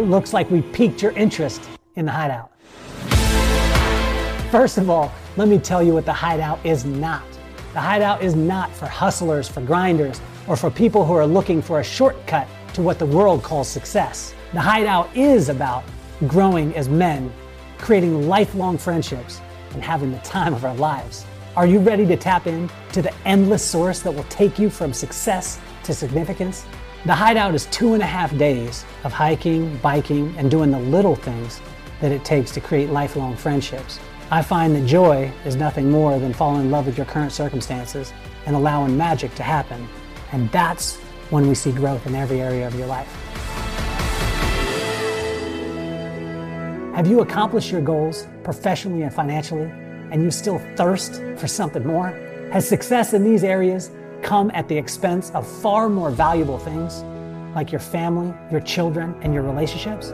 It looks like we piqued your interest in the hideout. First of all, let me tell you what the hideout is not. The hideout is not for hustlers, for grinders, or for people who are looking for a shortcut to what the world calls success. The hideout is about growing as men, creating lifelong friendships, and having the time of our lives. Are you ready to tap in to the endless source that will take you from success to significance? The hideout is two and a half days of hiking, biking, and doing the little things that it takes to create lifelong friendships. I find that joy is nothing more than falling in love with your current circumstances and allowing magic to happen. And that's when we see growth in every area of your life. Have you accomplished your goals professionally and financially, and you still thirst for something more? Has success in these areas come at the expense of far more valuable things, like your family, your children, and your relationships?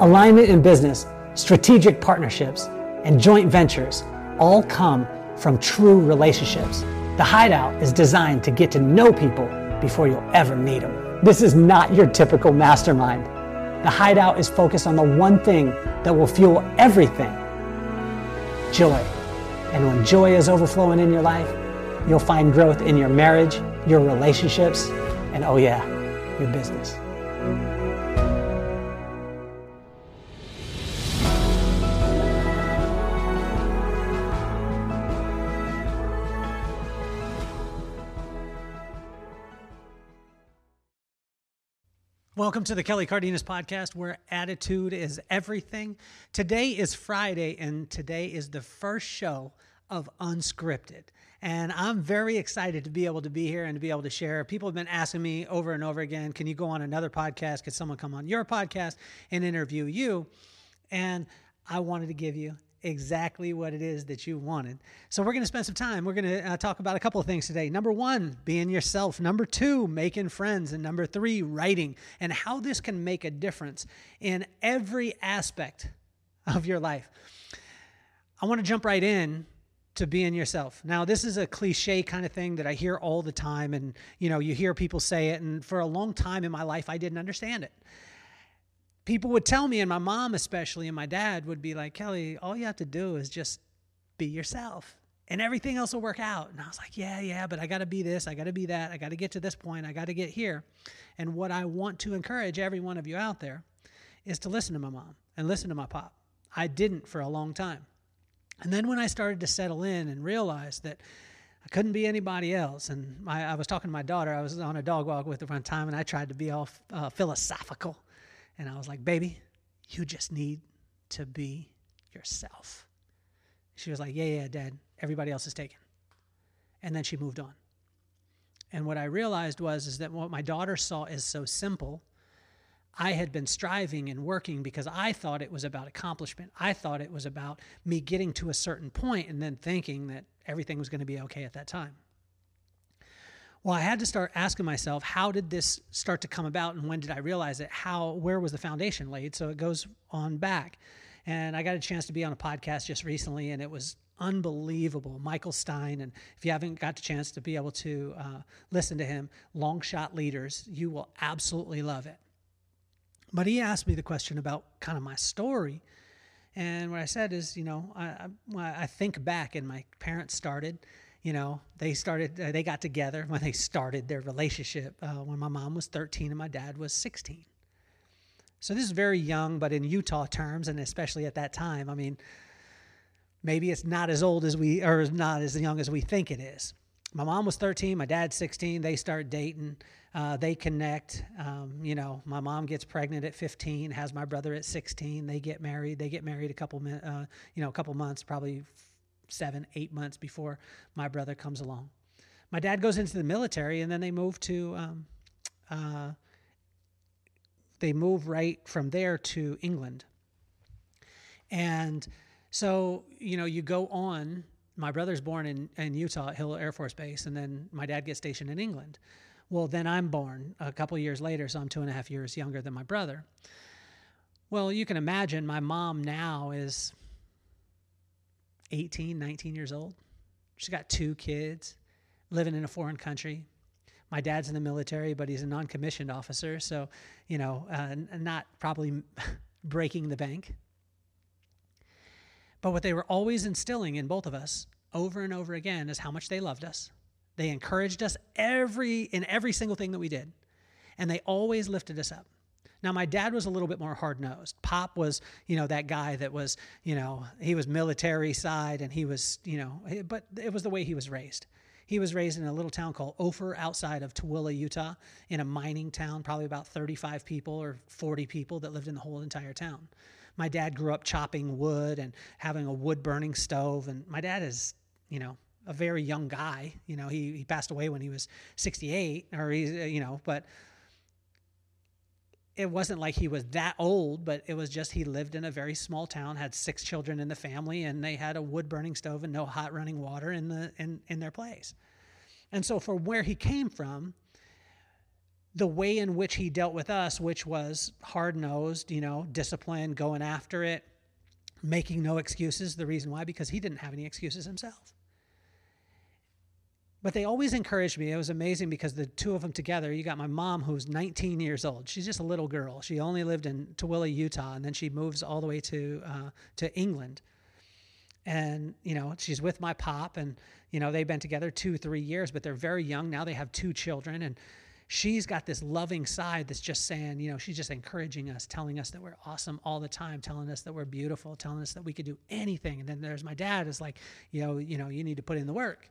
Alignment in business, strategic partnerships, and joint ventures all come from true relationships. The Hideout is designed to get to know people before you'll ever meet them. This is not your typical mastermind. The Hideout is focused on the one thing that will fuel everything joy. And when joy is overflowing in your life, you'll find growth in your marriage, your relationships, and oh, yeah, your business. Welcome to the Kelly Cardenas podcast, where attitude is everything. Today is Friday, and today is the first show of Unscripted. And I'm very excited to be able to be here and to be able to share. People have been asking me over and over again can you go on another podcast? Could someone come on your podcast and interview you? And I wanted to give you exactly what it is that you wanted. So we're going to spend some time. We're going to uh, talk about a couple of things today. Number one, being yourself. Number two, making friends. And number three, writing and how this can make a difference in every aspect of your life. I want to jump right in to being yourself. Now, this is a cliche kind of thing that I hear all the time and you know, you hear people say it and for a long time in my life I didn't understand it people would tell me, and my mom especially, and my dad would be like, Kelly, all you have to do is just be yourself and everything else will work out. And I was like, yeah, yeah, but I got to be this, I got to be that, I got to get to this point, I got to get here. And what I want to encourage every one of you out there is to listen to my mom and listen to my pop. I didn't for a long time. And then when I started to settle in and realize that I couldn't be anybody else, and my, I was talking to my daughter, I was on a dog walk with her one time, and I tried to be all uh, philosophical. And I was like, baby, you just need to be yourself. She was like, yeah, yeah, dad, everybody else is taken. And then she moved on. And what I realized was is that what my daughter saw is so simple. I had been striving and working because I thought it was about accomplishment. I thought it was about me getting to a certain point and then thinking that everything was going to be okay at that time. Well, I had to start asking myself, how did this start to come about and when did I realize it? How, where was the foundation laid? So it goes on back. And I got a chance to be on a podcast just recently and it was unbelievable. Michael Stein, and if you haven't got the chance to be able to uh, listen to him, Long Shot Leaders, you will absolutely love it. But he asked me the question about kind of my story. And what I said is, you know, I, I, think back and my parents started you know, they started, uh, they got together when they started their relationship uh, when my mom was 13 and my dad was 16. So this is very young, but in Utah terms, and especially at that time, I mean, maybe it's not as old as we, or not as young as we think it is. My mom was 13, my dad's 16. They start dating, uh, they connect. Um, you know, my mom gets pregnant at 15, has my brother at 16. They get married. They get married a couple, uh, you know, a couple months, probably seven, eight months before my brother comes along. My dad goes into the military, and then they move to, um, uh, they move right from there to England. And so, you know, you go on. My brother's born in, in Utah at Hill Air Force Base, and then my dad gets stationed in England. Well, then I'm born a couple years later, so I'm two and a half years younger than my brother. Well, you can imagine my mom now is 18, 19 years old. She's got two kids living in a foreign country. My dad's in the military, but he's a non commissioned officer. So, you know, uh, not probably breaking the bank. But what they were always instilling in both of us over and over again is how much they loved us. They encouraged us every in every single thing that we did. And they always lifted us up. Now, my dad was a little bit more hard nosed. Pop was, you know, that guy that was, you know, he was military side and he was, you know, but it was the way he was raised. He was raised in a little town called Ophir outside of Tooele, Utah, in a mining town, probably about 35 people or 40 people that lived in the whole entire town. My dad grew up chopping wood and having a wood burning stove. And my dad is, you know, a very young guy. You know, he, he passed away when he was 68, or he's, uh, you know, but it wasn't like he was that old, but it was just he lived in a very small town, had six children in the family, and they had a wood burning stove and no hot running water in the in, in their place. And so from where he came from, the way in which he dealt with us, which was hard nosed, you know, disciplined, going after it, making no excuses. The reason why, because he didn't have any excuses himself. But they always encouraged me. It was amazing because the two of them together, you got my mom who's 19 years old. She's just a little girl. She only lived in Tooele, Utah, and then she moves all the way to uh, to England. And you know, she's with my pop, and you know they've been together two, three years, but they're very young now. They have two children, and she's got this loving side that's just saying, you know, she's just encouraging us, telling us that we're awesome all the time, telling us that we're beautiful, telling us that we could do anything. And then there's my dad is like, you know, you know, you need to put in the work.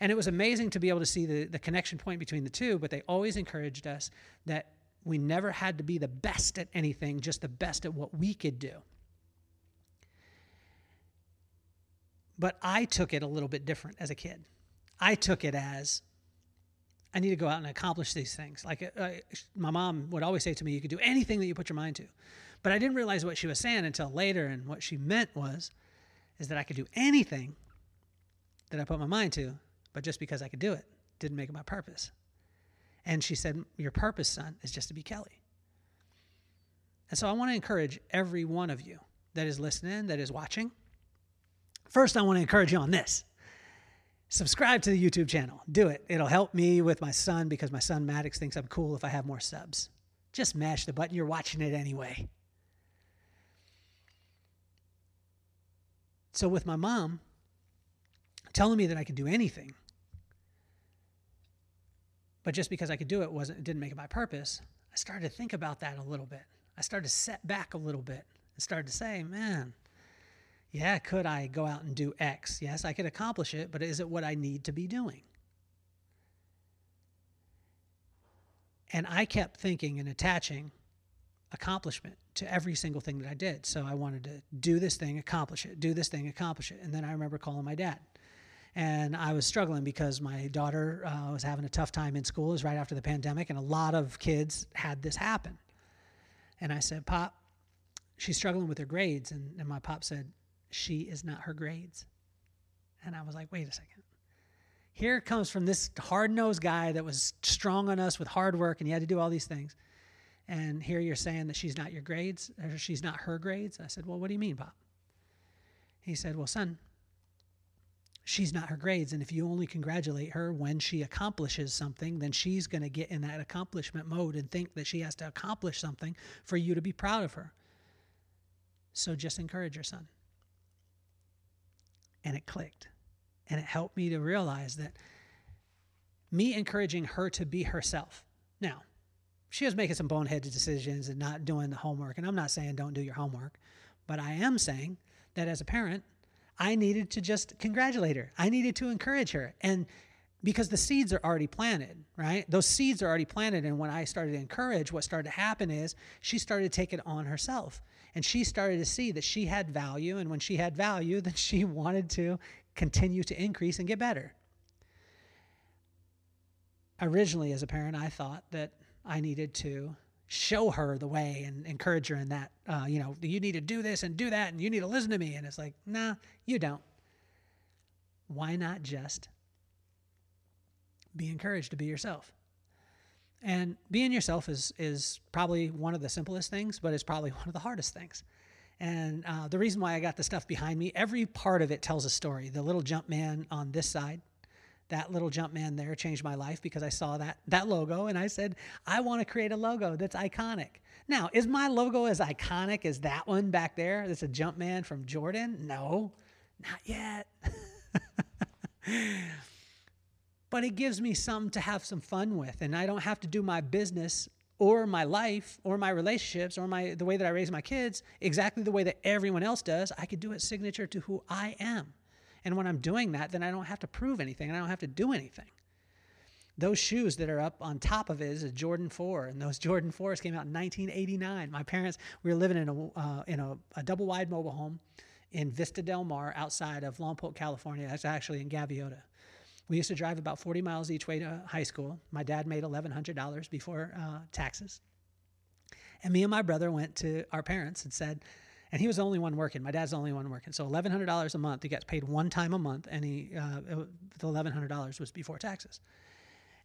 And it was amazing to be able to see the, the connection point between the two, but they always encouraged us that we never had to be the best at anything, just the best at what we could do. But I took it a little bit different as a kid. I took it as I need to go out and accomplish these things. Like uh, my mom would always say to me, you could do anything that you put your mind to. But I didn't realize what she was saying until later. And what she meant was, is that I could do anything that I put my mind to but just because I could do it didn't make it my purpose. And she said, Your purpose, son, is just to be Kelly. And so I want to encourage every one of you that is listening, that is watching. First, I want to encourage you on this subscribe to the YouTube channel. Do it. It'll help me with my son because my son Maddox thinks I'm cool if I have more subs. Just mash the button. You're watching it anyway. So, with my mom telling me that I could do anything, but just because I could do it wasn't it didn't make it my purpose. I started to think about that a little bit. I started to set back a little bit and started to say, man, yeah, could I go out and do X? Yes, I could accomplish it, but is it what I need to be doing? And I kept thinking and attaching accomplishment to every single thing that I did. So I wanted to do this thing, accomplish it, do this thing, accomplish it. And then I remember calling my dad and I was struggling because my daughter uh, was having a tough time in school. It was right after the pandemic, and a lot of kids had this happen. And I said, Pop, she's struggling with her grades. And, and my pop said, She is not her grades. And I was like, Wait a second. Here comes from this hard nosed guy that was strong on us with hard work, and he had to do all these things. And here you're saying that she's not your grades, or she's not her grades. I said, Well, what do you mean, Pop? He said, Well, son, she's not her grades. And if you only congratulate her when she accomplishes something, then she's going to get in that accomplishment mode and think that she has to accomplish something for you to be proud of her. So just encourage your son. And it clicked. And it helped me to realize that me encouraging her to be herself. Now, she was making some boneheaded decisions and not doing the homework. And I'm not saying don't do your homework, but I am saying that as a parent, I needed to just congratulate her. I needed to encourage her. And because the seeds are already planted, right? Those seeds are already planted. And when I started to encourage, what started to happen is she started to take it on herself. And she started to see that she had value. And when she had value, then she wanted to continue to increase and get better. Originally, as a parent, I thought that I needed to show her the way and encourage her in that. Uh, you know, you need to do this and do that, and you need to listen to me. And it's like, nah, you don't. Why not just be encouraged to be yourself? And being yourself is is probably one of the simplest things, but it's probably one of the hardest things. And uh, the reason why I got the stuff behind me, every part of it tells a story. The little jump man on this side, that little jump man there changed my life because I saw that that logo and I said, I want to create a logo that's iconic. Now, is my logo as iconic as that one back there? That's a jump man from Jordan? No, not yet. but it gives me something to have some fun with, and I don't have to do my business or my life or my relationships or my the way that I raise my kids exactly the way that everyone else does. I could do it signature to who I am. And when I'm doing that, then I don't have to prove anything and I don't have to do anything. Those shoes that are up on top of it is a Jordan 4, and those Jordan 4s came out in 1989. My parents, we were living in a, uh, in a, a double wide mobile home in Vista Del Mar outside of Lompoc, California. That's actually in Gaviota. We used to drive about 40 miles each way to high school. My dad made $1,100 before uh, taxes. And me and my brother went to our parents and said, and he was the only one working. My dad's the only one working. So eleven hundred dollars a month. He gets paid one time a month, and he uh, the eleven hundred dollars was before taxes.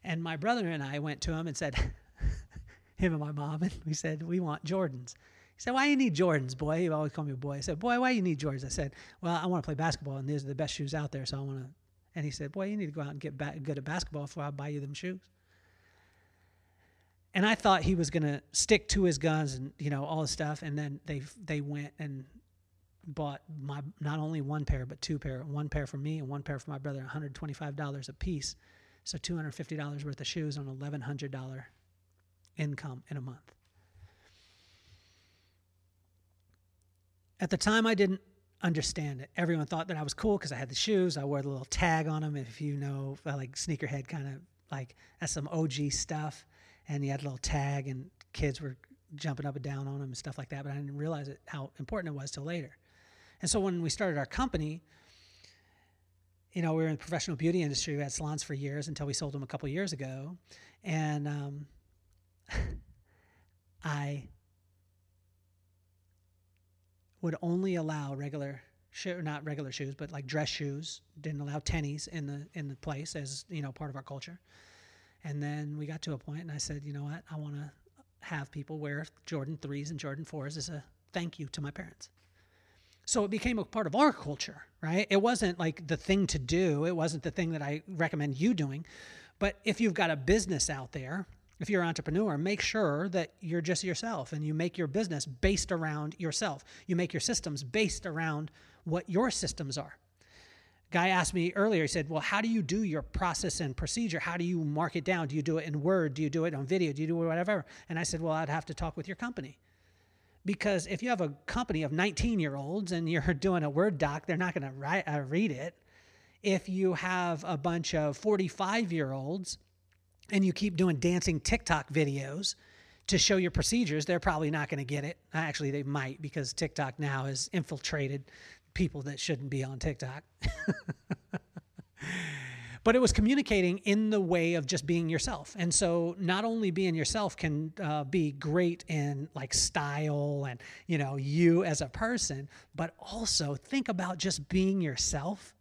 And my brother and I went to him and said, him and my mom, and we said we want Jordans. He said, "Why you need Jordans, boy?" He always called me a boy. I said, "Boy, why you need Jordans?" I said, "Well, I want to play basketball, and these are the best shoes out there, so I want to." And he said, "Boy, you need to go out and get back, good at basketball before I buy you them shoes." and I thought he was gonna stick to his guns and you know all the stuff, and then they they went and bought my not only one pair but two pair, one pair for me and one pair for my brother, one hundred twenty five dollars a piece, so two hundred fifty dollars worth of shoes on eleven hundred dollar income in a month. At the time, I didn't understand it. Everyone thought that I was cool because I had the shoes. I wore the little tag on them. If you know, like sneakerhead kind of like that's some OG stuff and he had a little tag, and kids were jumping up and down on him and stuff like that. But I didn't realize it, how important it was till later. And so when we started our company, you know, we were in the professional beauty industry. We had salons for years until we sold them a couple years ago, and um, I would only allow regular not regular shoes, but like dress shoes. Didn't allow tennies in the in the place as you know part of our culture. And then we got to a point, and I said, you know what? I want to have people wear Jordan 3s and Jordan 4s as a thank you to my parents. So it became a part of our culture, right? It wasn't like the thing to do, it wasn't the thing that I recommend you doing. But if you've got a business out there, if you're an entrepreneur, make sure that you're just yourself and you make your business based around yourself. You make your systems based around what your systems are. Guy asked me earlier, he said, Well, how do you do your process and procedure? How do you mark it down? Do you do it in Word? Do you do it on video? Do you do whatever? And I said, Well, I'd have to talk with your company. Because if you have a company of 19 year olds and you're doing a Word doc, they're not going to uh, read it. If you have a bunch of 45 year olds and you keep doing dancing TikTok videos, to show your procedures, they're probably not going to get it. Actually, they might because TikTok now has infiltrated people that shouldn't be on TikTok. but it was communicating in the way of just being yourself. And so not only being yourself can uh, be great in like style and, you know, you as a person, but also think about just being yourself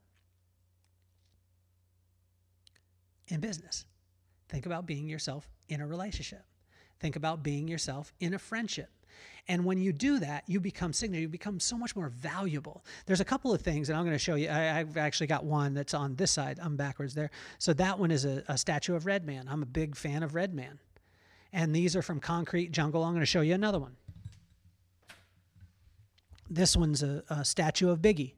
in business. Think about being yourself in a relationship. Think about being yourself in a friendship. And when you do that, you become signature, you become so much more valuable. There's a couple of things, and I'm going to show you. I, have actually got one that's on this side. I'm backwards there. So that one is a, a statue of Redman. I'm a big fan of Redman. And these are from Concrete Jungle. I'm going to show you another one. This one's a, a statue of Biggie.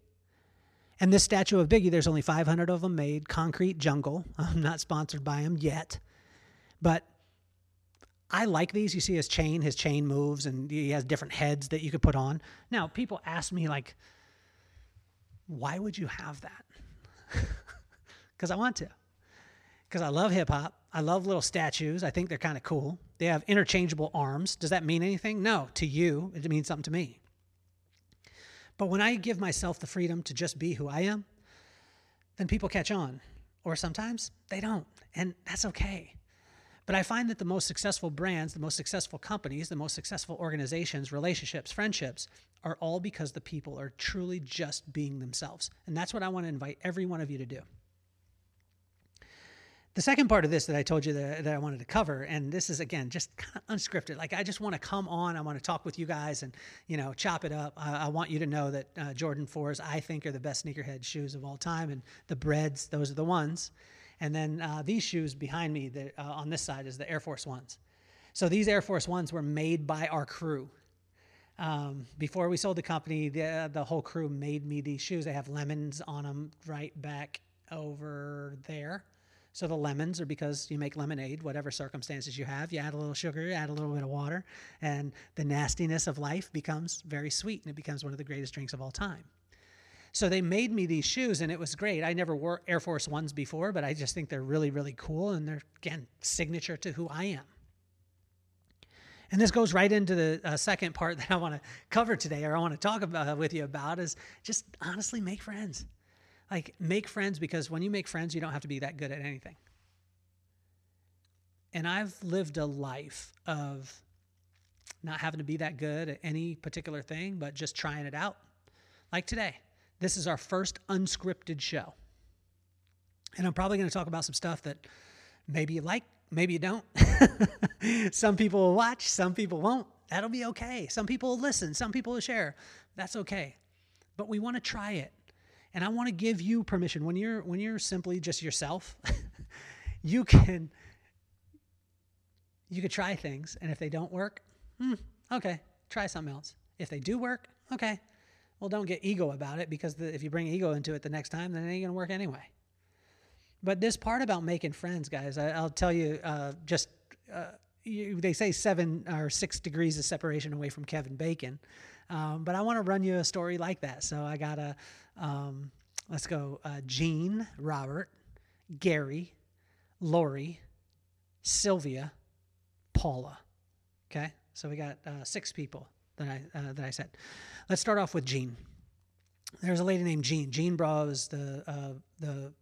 And this statue of Biggie, there's only 500 of them made. Concrete Jungle. I'm not sponsored by them yet. But I like these. You see his chain, his chain moves, and he has different heads that you could put on. Now, people ask me, like, why would you have that? Because I want to. Because I love hip hop. I love little statues. I think they're kind of cool. They have interchangeable arms. Does that mean anything? No. To you, it means something to me. But when I give myself the freedom to just be who I am, then people catch on. Or sometimes they don't. And that's okay. But I find that the most successful brands, the most successful companies, the most successful organizations, relationships, friendships are all because the people are truly just being themselves. And that's what I want to invite every one of you to do. The second part of this that I told you that, that I wanted to cover, and this is again just kind of unscripted. Like I just want to come on, I want to talk with you guys and you know chop it up. I, I want you to know that uh, Jordan 4s I think are the best sneakerhead shoes of all time, and the Breds, those are the ones. And then uh, these shoes behind me the, uh, on this side is the Air Force Ones. So these Air Force Ones were made by our crew. Um, before we sold the company, the, the whole crew made me these shoes. They have lemons on them right back over there. So the lemons are because you make lemonade, whatever circumstances you have. You add a little sugar, you add a little bit of water, and the nastiness of life becomes very sweet and it becomes one of the greatest drinks of all time. So they made me these shoes and it was great. I never wore Air Force Ones before, but I just think they're really, really cool and they're, again, signature to who I am. And this goes right into the uh, second part that I want to cover today, or I want to talk about with you about, is just honestly make friends. Like make friends because when you make friends, you don't have to be that good at anything. And I've lived a life of not having to be that good at any particular thing, but just trying it out. Like today, this is our first unscripted show. And I'm probably going to talk about some stuff that maybe you like, maybe you don't. some people will watch, some people won't. That'll be okay. Some people will listen, some people will share. That's okay. But we want to try it. And I want to give you permission when you're when you're simply just yourself, you can you could try things and if they don't work, hmm, okay, try something else. If they do work, okay. Well, don't get ego about it because the, if you bring ego into it the next time, then it ain't going to work anyway. But this part about making friends, guys, I, will tell you uh, just uh, you, they say seven or six degrees of separation away from Kevin Bacon. Um, but I want to run you a story like that. So I got a, um, let's go, uh, Robert, Gary, Lori, Sylvia, Paula. Okay, so we got uh, six people that I uh, that I said. Let's start off with Jean. There's a lady named Jean. Jean Braa is the uh, the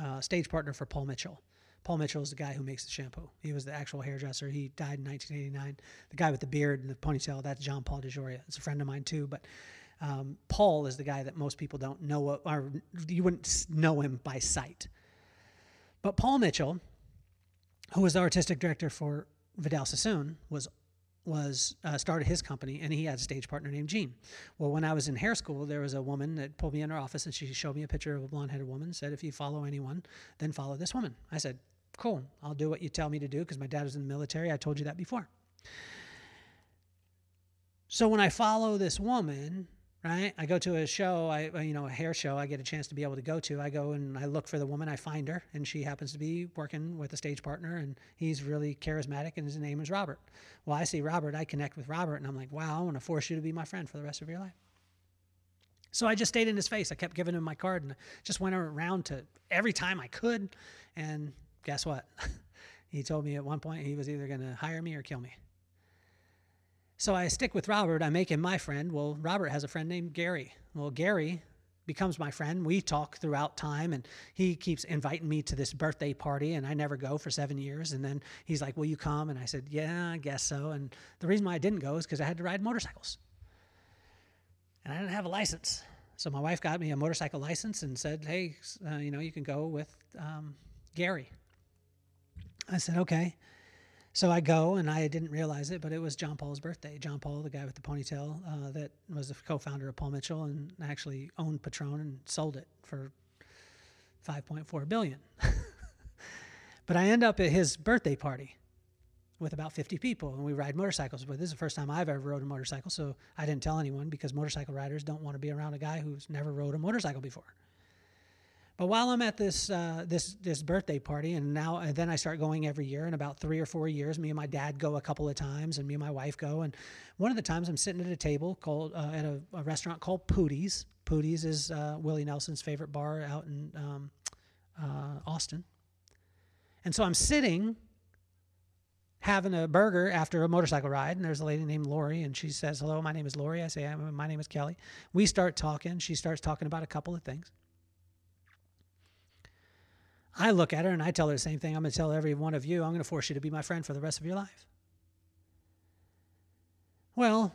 uh, stage partner for Paul Mitchell. Paul Mitchell is the guy who makes the shampoo. He was the actual hairdresser. He died in 1989. The guy with the beard and the ponytail, that's John Paul DeJoria. It's a friend of mine too. But um, Paul is the guy that most people don't know, or you wouldn't know him by sight. But Paul Mitchell, who was the artistic director for Vidal Sassoon, was was uh, started his company and he had a stage partner named Jean. Well, when I was in hair school, there was a woman that pulled me in her office and she showed me a picture of a blonde headed woman. Said, "If you follow anyone, then follow this woman." I said, "Cool, I'll do what you tell me to do." Because my dad was in the military. I told you that before. So when I follow this woman, right? I go to a show, I uh, you know a hair show. I get a chance to be able to go to. I go and I look for the woman. I find her, and she happens to be working with a stage partner, and he's really charismatic, and his name is Robert. Well, I see Robert. I connect with Robert, and I'm like, wow, I want to force you to be my friend for the rest of your life. So I just stayed in his face. I kept giving him my card, and just went around to every time I could, and guess what? he told me at one point he was either going to hire me or kill me. So I stick with Robert. I make him my friend. Well, Robert has a friend named Gary. Well, Gary becomes my friend. We talk throughout time, and he keeps inviting me to this birthday party, and I never go for seven years. And then he's like, Will you come? And I said, Yeah, I guess so. And the reason why I didn't go is because I had to ride motorcycles, and I didn't have a license. So my wife got me a motorcycle license and said, Hey, uh, you know, you can go with um, Gary. I said, Okay. So I go, and I didn't realize it, but it was John Paul's birthday. John Paul, the guy with the ponytail, uh, that was the co-founder of Paul Mitchell, and actually owned Patron and sold it for 5.4 billion. but I end up at his birthday party with about 50 people, and we ride motorcycles. But this is the first time I've ever rode a motorcycle, so I didn't tell anyone because motorcycle riders don't want to be around a guy who's never rode a motorcycle before. But while I'm at this uh, this this birthday party, and now and then I start going every year. In about three or four years, me and my dad go a couple of times, and me and my wife go. And one of the times, I'm sitting at a table called uh, at a, a, restaurant called Poodie's. Poodie's is uh, Willie Nelson's favorite bar out in um, uh, Austin. And so I'm sitting having a burger after a motorcycle ride, and there's a lady named Lori, and she says, "Hello, my name is Lori." I say, "My name is Kelly." We start talking. She starts talking about a couple of things. I look at her and I tell her the same thing. I'm going to tell every one of you, I'm going to force you to be my friend for the rest of your life. Well,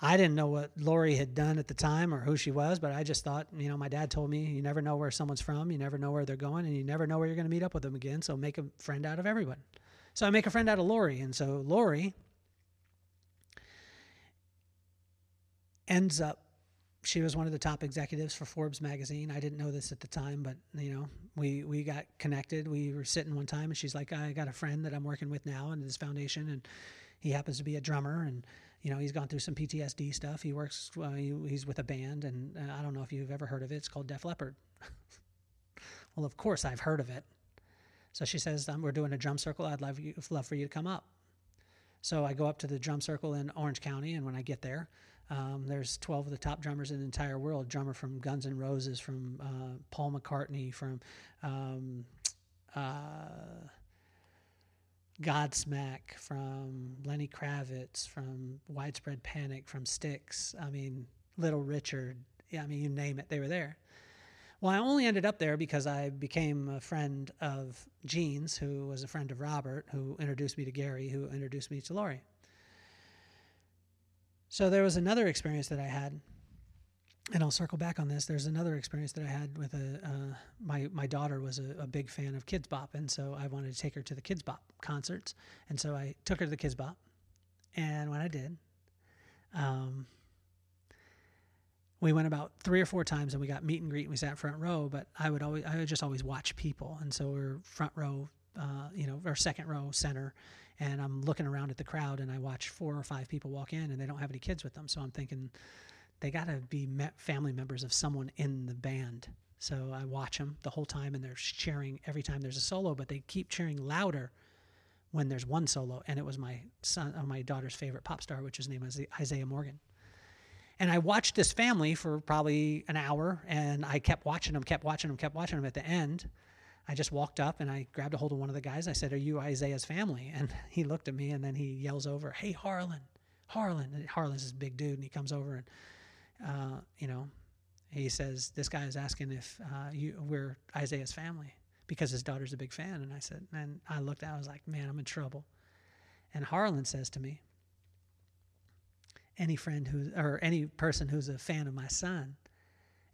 I didn't know what Lori had done at the time or who she was, but I just thought, you know, my dad told me you never know where someone's from, you never know where they're going, and you never know where you're going to meet up with them again. So make a friend out of everyone. So I make a friend out of Lori. And so Lori ends up she was one of the top executives for Forbes magazine. I didn't know this at the time, but you know, we we got connected. We were sitting one time, and she's like, "I got a friend that I'm working with now in this foundation, and he happens to be a drummer, and you know, he's gone through some PTSD stuff. He works, uh, he, he's with a band, and uh, I don't know if you've ever heard of it. It's called Def Leppard. well, of course I've heard of it. So she says, um, "We're doing a drum circle. I'd love you, love for you to come up." So I go up to the drum circle in Orange County, and when I get there, um, there's 12 of the top drummers in the entire world. Drummer from Guns N' Roses, from uh, Paul McCartney, from um, uh, Godsmack, from Lenny Kravitz, from Widespread Panic, from Styx. I mean, Little Richard. Yeah, I mean, you name it, they were there. Well, I only ended up there because I became a friend of Gene's, who was a friend of Robert, who introduced me to Gary, who introduced me to Laurie. So there was another experience that I had, and I'll circle back on this. There's another experience that I had with a uh, my my daughter was a, a, big fan of Kidz Bop, and so I wanted to take her to the Kidz Bop concerts, and so I took her to the Kidz Bop, and when I did, um, we went about three or four times, and we got meet and greet, and we sat front row. But I would always I would just always watch people, and so we're front row, uh, you know, or second row center, and I'm looking around at the crowd and I watch four or five people walk in and they don't have any kids with them. So I'm thinking they got to be family members of someone in the band. So I watch them the whole time and they're cheering every time there's a solo, but they keep cheering louder when there's one solo. And it was my son, uh, my daughter's favorite pop star, which his is named Isaiah Morgan. And I watched this family for probably an hour and I kept watching them, kept watching them, kept watching them at the end. I just walked up and I grabbed a hold of one of the guys. I said, Are you Isaiah's family? And he looked at me and then he yells over, Hey, Harlan, Harlan. And Harlan's this big dude and he comes over and, uh, you know, he says, This guy is asking if uh, you, we're Isaiah's family because his daughter's a big fan. And I said, And I looked at I was like, Man, I'm in trouble. And Harlan says to me, Any friend who, or any person who's a fan of my son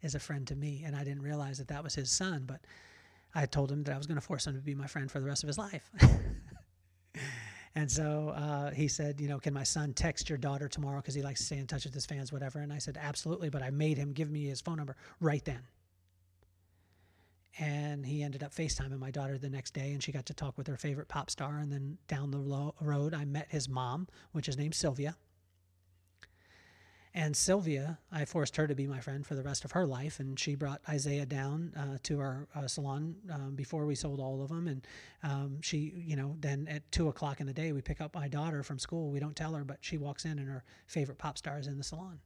is a friend to me. And I didn't realize that that was his son. But I told him that I was going to force him to be my friend for the rest of his life. and so uh, he said, you know, can my son text your daughter tomorrow because he likes to stay in touch with his fans, whatever. And I said, absolutely. But I made him give me his phone number right then. And he ended up FaceTiming my daughter the next day, and she got to talk with her favorite pop star. And then down the road, I met his mom, which is named Sylvia. And Sylvia, I forced her to be my friend for the rest of her life, and she brought Isaiah down uh, to our uh, salon um, before we sold all of them. And um, she, you know, then at two o'clock in the day, we pick up my daughter from school. We don't tell her, but she walks in, and her favorite pop star is in the salon.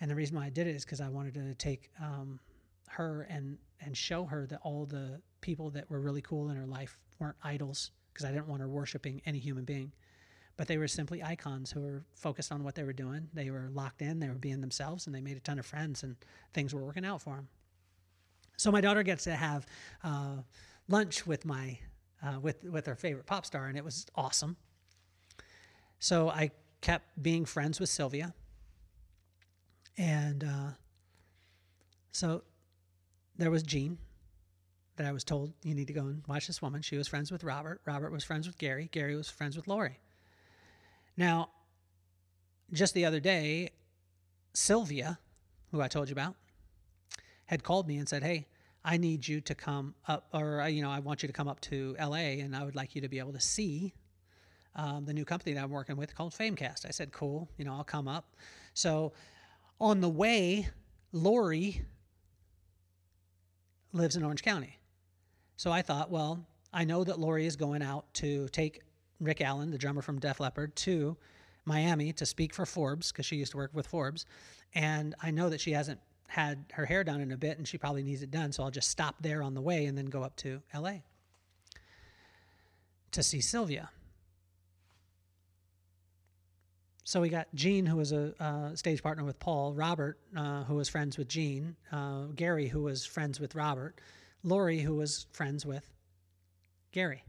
And the reason why I did it is because I wanted to take um, her and and show her that all the people that were really cool in her life weren't idols, because I didn't want her worshiping any human being but they were simply icons who were focused on what they were doing. They were locked in, they were being themselves, and they made a ton of friends, and things were working out for them. So my daughter gets to have uh, lunch with my uh, with with her favorite pop star, and it was awesome. So I kept being friends with Sylvia, and uh, so there was Jean that I was told you need to go and watch this woman. She was friends with Robert. Robert was friends with Gary. Gary was friends with Laurie. Now, just the other day, Sylvia, who I told you about, had called me and said, Hey, I need you to come up, or, uh, you know, I want you to come up to LA and I would like you to be able to see um, the new company that I'm working with called Famecast. I said, Cool, you know, I'll come up. So on the way, Laurie lives in Orange County. So I thought, well, I know that Laurie is going out to take Rick Allen, the drummer from Def Leppard, to Miami to speak for Forbes because she used to work with Forbes. And I know that she hasn't had her hair done in a bit and she probably needs it done. So I'll just stop there on the way and then go up to LA to see Sylvia. So we got Gene, who was a uh, stage partner with Paul, Robert, uh, who was friends with Gene, uh, Gary, who was friends with Robert, Laurie, who was friends with Gary.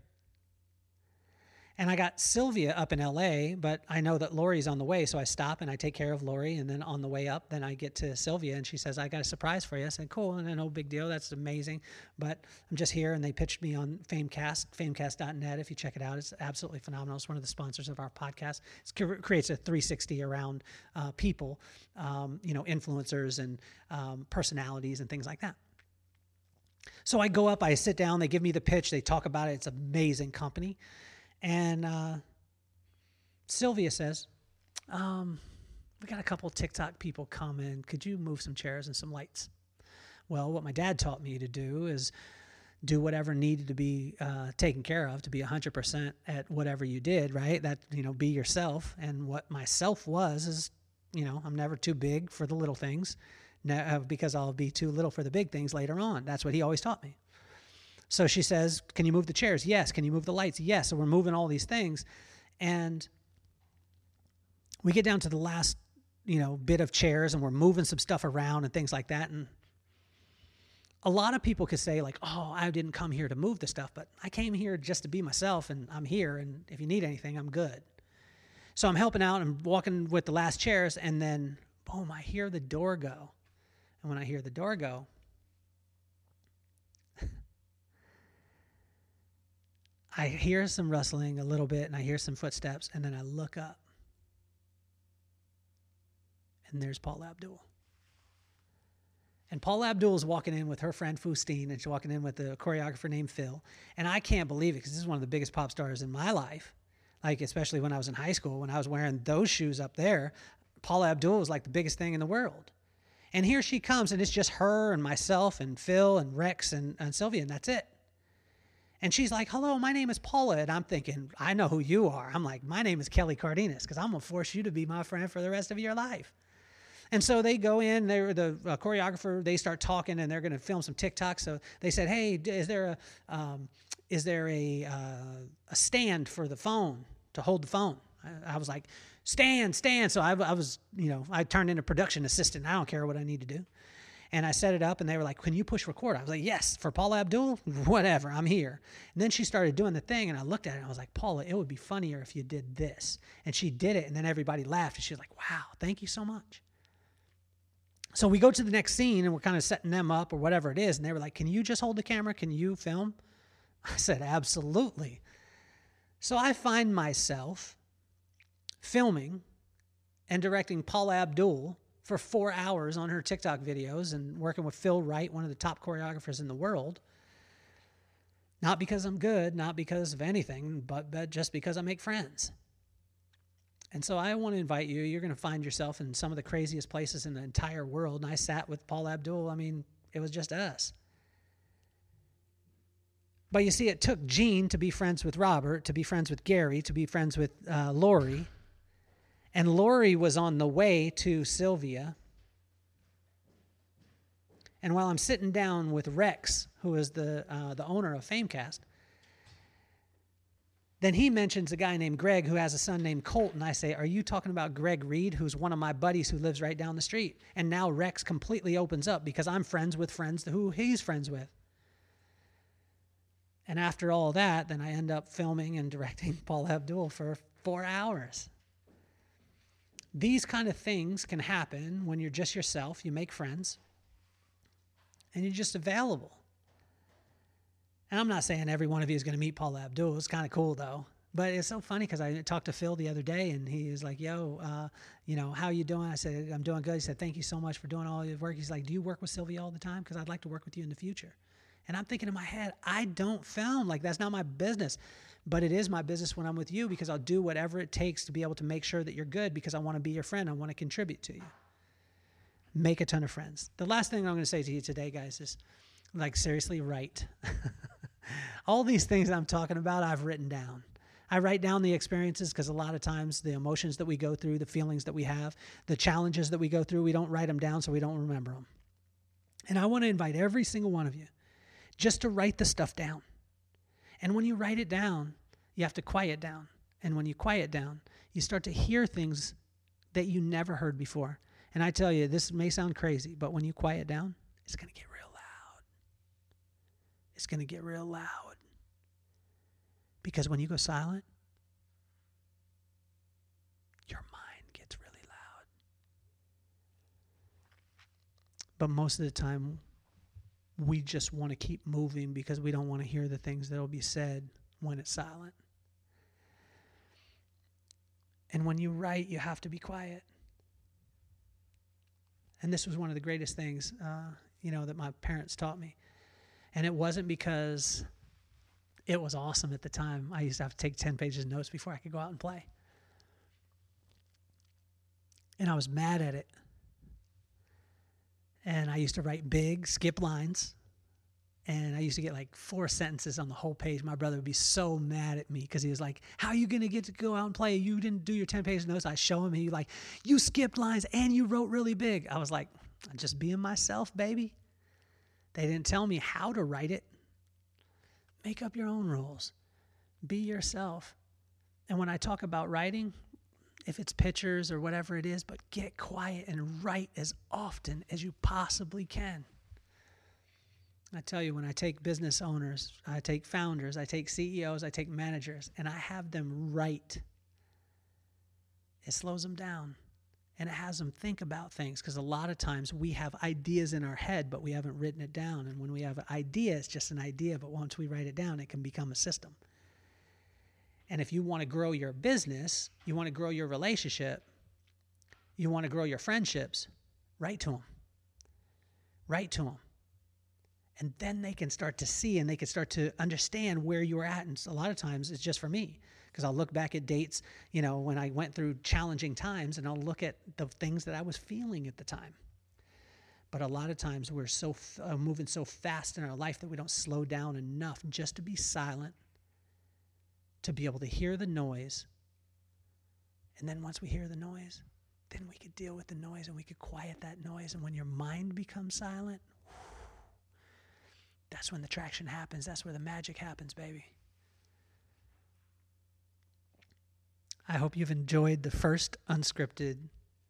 And I got Sylvia up in LA, but I know that Lori's on the way. So I stop and I take care of Lori. And then on the way up, then I get to Sylvia and she says, I got a surprise for you. I said, cool. And no big deal. That's amazing. But I'm just here. And they pitched me on Famecast, famecast.net. If you check it out, it's absolutely phenomenal. It's one of the sponsors of our podcast. It creates a 360 around uh, people, um, you know, influencers and um, personalities and things like that. So I go up, I sit down, they give me the pitch, they talk about it. It's amazing company. And uh, Sylvia says, um, We got a couple TikTok people coming. Could you move some chairs and some lights? Well, what my dad taught me to do is do whatever needed to be uh, taken care of to be 100% at whatever you did, right? That, you know, be yourself. And what myself was is, you know, I'm never too big for the little things uh, because I'll be too little for the big things later on. That's what he always taught me. So she says, Can you move the chairs? Yes. Can you move the lights? Yes. So we're moving all these things. And we get down to the last, you know, bit of chairs and we're moving some stuff around and things like that. And a lot of people could say, like, oh, I didn't come here to move the stuff, but I came here just to be myself and I'm here. And if you need anything, I'm good. So I'm helping out and walking with the last chairs. And then, boom, I hear the door go. And when I hear the door go, I hear some rustling a little bit and I hear some footsteps, and then I look up. And there's Paula Abdul. And Paula Abdul is walking in with her friend Fustine, and she's walking in with a choreographer named Phil. And I can't believe it because this is one of the biggest pop stars in my life. Like, especially when I was in high school, when I was wearing those shoes up there, Paula Abdul was like the biggest thing in the world. And here she comes, and it's just her and myself and Phil and Rex and, and Sylvia, and that's it. And she's like, hello, my name is Paula. And I'm thinking, I know who you are. I'm like, my name is Kelly Cardenas because I'm going to force you to be my friend for the rest of your life. And so they go in, they're the uh, choreographer, they start talking and they're going to film some TikTok. So they said, hey, is there a, um, is there a, uh, a stand for the phone to hold the phone? I, I was like, stand, stand. So I, I was, you know, I turned into production assistant. I don't care what I need to do. And I set it up, and they were like, Can you push record? I was like, Yes, for Paula Abdul, whatever, I'm here. And then she started doing the thing, and I looked at it, and I was like, Paula, it would be funnier if you did this. And she did it, and then everybody laughed, and she was like, Wow, thank you so much. So we go to the next scene, and we're kind of setting them up or whatever it is. And they were like, Can you just hold the camera? Can you film? I said, Absolutely. So I find myself filming and directing Paula Abdul for four hours on her TikTok videos and working with Phil Wright, one of the top choreographers in the world. Not because I'm good, not because of anything, but, but just because I make friends. And so I want to invite you. You're going to find yourself in some of the craziest places in the entire world. And I sat with Paula Abdul. I mean, it was just us. But you see, it took Gene to be friends with Robert, to be friends with Gary, to be friends with uh, Lori and Lori was on the way to Sylvia. And while I'm sitting down with Rex, who is the, uh, the owner of Famecast, then he mentions a guy named Greg who has a son named Colt. And I say, Are you talking about Greg Reed, who's one of my buddies who lives right down the street? And now Rex completely opens up because I'm friends with friends who he's friends with. And after all that, then I end up filming and directing Paula Abdul for four hours. These kind of things can happen when you're just yourself, you make friends, and you're just available. And I'm not saying every one of you is going to meet Paula Abdul. It's kind of cool though. But it's so funny because I talked to Phil the other day, and he was like, "Yo, uh, you know, how you doing?" I said, "I'm doing good." He said, "Thank you so much for doing all your work." He's like, "Do you work with Sylvia all the time? Because I'd like to work with you in the future." And I'm thinking in my head, I don't film like that's not my business. But it is my business when I'm with you because I'll do whatever it takes to be able to make sure that you're good because I want to be your friend. I want to contribute to you. Make a ton of friends. The last thing I'm going to say to you today, guys, is like seriously, write. All these things I'm talking about, I've written down. I write down the experiences because a lot of times the emotions that we go through, the feelings that we have, the challenges that we go through, we don't write them down so we don't remember them. And I want to invite every single one of you just to write the stuff down. And when you write it down, you have to quiet down. And when you quiet down, you start to hear things that you never heard before. And I tell you, this may sound crazy, but when you quiet down, it's going to get real loud. It's going to get real loud. Because when you go silent, your mind gets really loud. But most of the time, we just want to keep moving because we don't want to hear the things that will be said when it's silent. And when you write, you have to be quiet. And this was one of the greatest things, uh, you know, that my parents taught me. And it wasn't because it was awesome at the time. I used to have to take 10 pages of notes before I could go out and play. And I was mad at it. And I used to write big, skip lines. And I used to get like four sentences on the whole page. My brother would be so mad at me because he was like, How are you to get to go out and play? You didn't do your 10 page notes. I show him, and like, You skipped lines and you wrote really big. I was like, "I'm Just being myself, baby. They didn't tell me how to write it. Make up your own rules, be yourself. And when I talk about writing, if it's pictures or whatever it is, but get quiet and write as often as you possibly can. I tell you, when I take business owners, I take founders, I take CEOs, I take managers, and I have them write, it slows them down and it has them think about things because a lot of times we have ideas in our head, but we haven't written it down. And when we have an idea, it's just an idea, but once we write it down, it can become a system. And if you want to grow your business, you want to grow your relationship, you want to grow your friendships, write to them. Write to them. And then they can start to see and they can start to understand where you're at. And a lot of times it's just for me because I'll look back at dates, you know, when I went through challenging times and I'll look at the things that I was feeling at the time. But a lot of times we're so uh, moving so fast in our life that we don't slow down enough just to be silent, to be able to hear the noise. And then once we hear the noise, then we could deal with the noise and we could quiet that noise. And when your mind becomes silent, that's when the traction happens. That's where the magic happens, baby. I hope you've enjoyed the first unscripted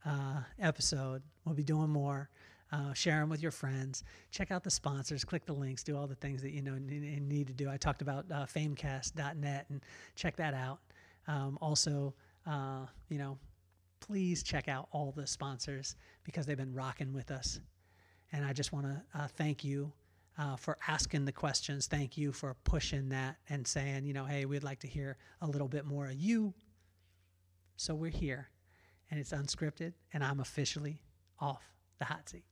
uh, episode. We'll be doing more. Uh, share them with your friends. Check out the sponsors. Click the links. Do all the things that you know need to do. I talked about uh, Famecast.net and check that out. Um, also, uh, you know, please check out all the sponsors because they've been rocking with us. And I just want to uh, thank you uh, for asking the questions. Thank you for pushing that and saying, you know, hey, we'd like to hear a little bit more of you. So we're here, and it's unscripted, and I'm officially off the hot seat.